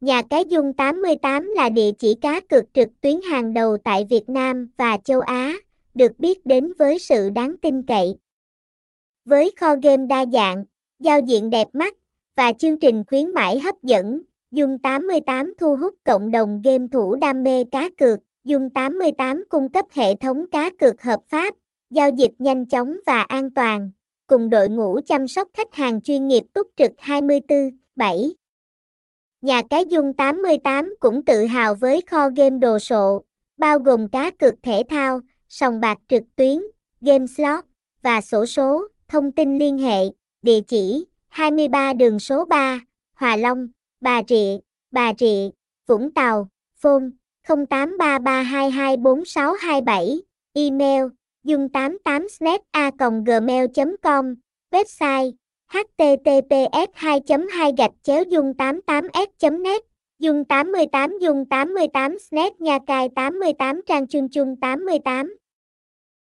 Nhà cái Dung 88 là địa chỉ cá cược trực tuyến hàng đầu tại Việt Nam và châu Á, được biết đến với sự đáng tin cậy. Với kho game đa dạng, giao diện đẹp mắt và chương trình khuyến mãi hấp dẫn, Dung 88 thu hút cộng đồng game thủ đam mê cá cược. Dung 88 cung cấp hệ thống cá cược hợp pháp, giao dịch nhanh chóng và an toàn, cùng đội ngũ chăm sóc khách hàng chuyên nghiệp túc trực 24/7. Nhà cái Dung 88 cũng tự hào với kho game đồ sộ, bao gồm cá cược thể thao, sòng bạc trực tuyến, game slot và sổ số. Thông tin liên hệ, địa chỉ 23 đường số 3, Hòa Long, Bà Rịa, Bà Rịa, Vũng Tàu, phone 0833224627, email dung 88 a gmail com website https 2 2 gạch chéo dung 88 s net dung 88 dung 88 snet nhà cài 88 trang chung chung 88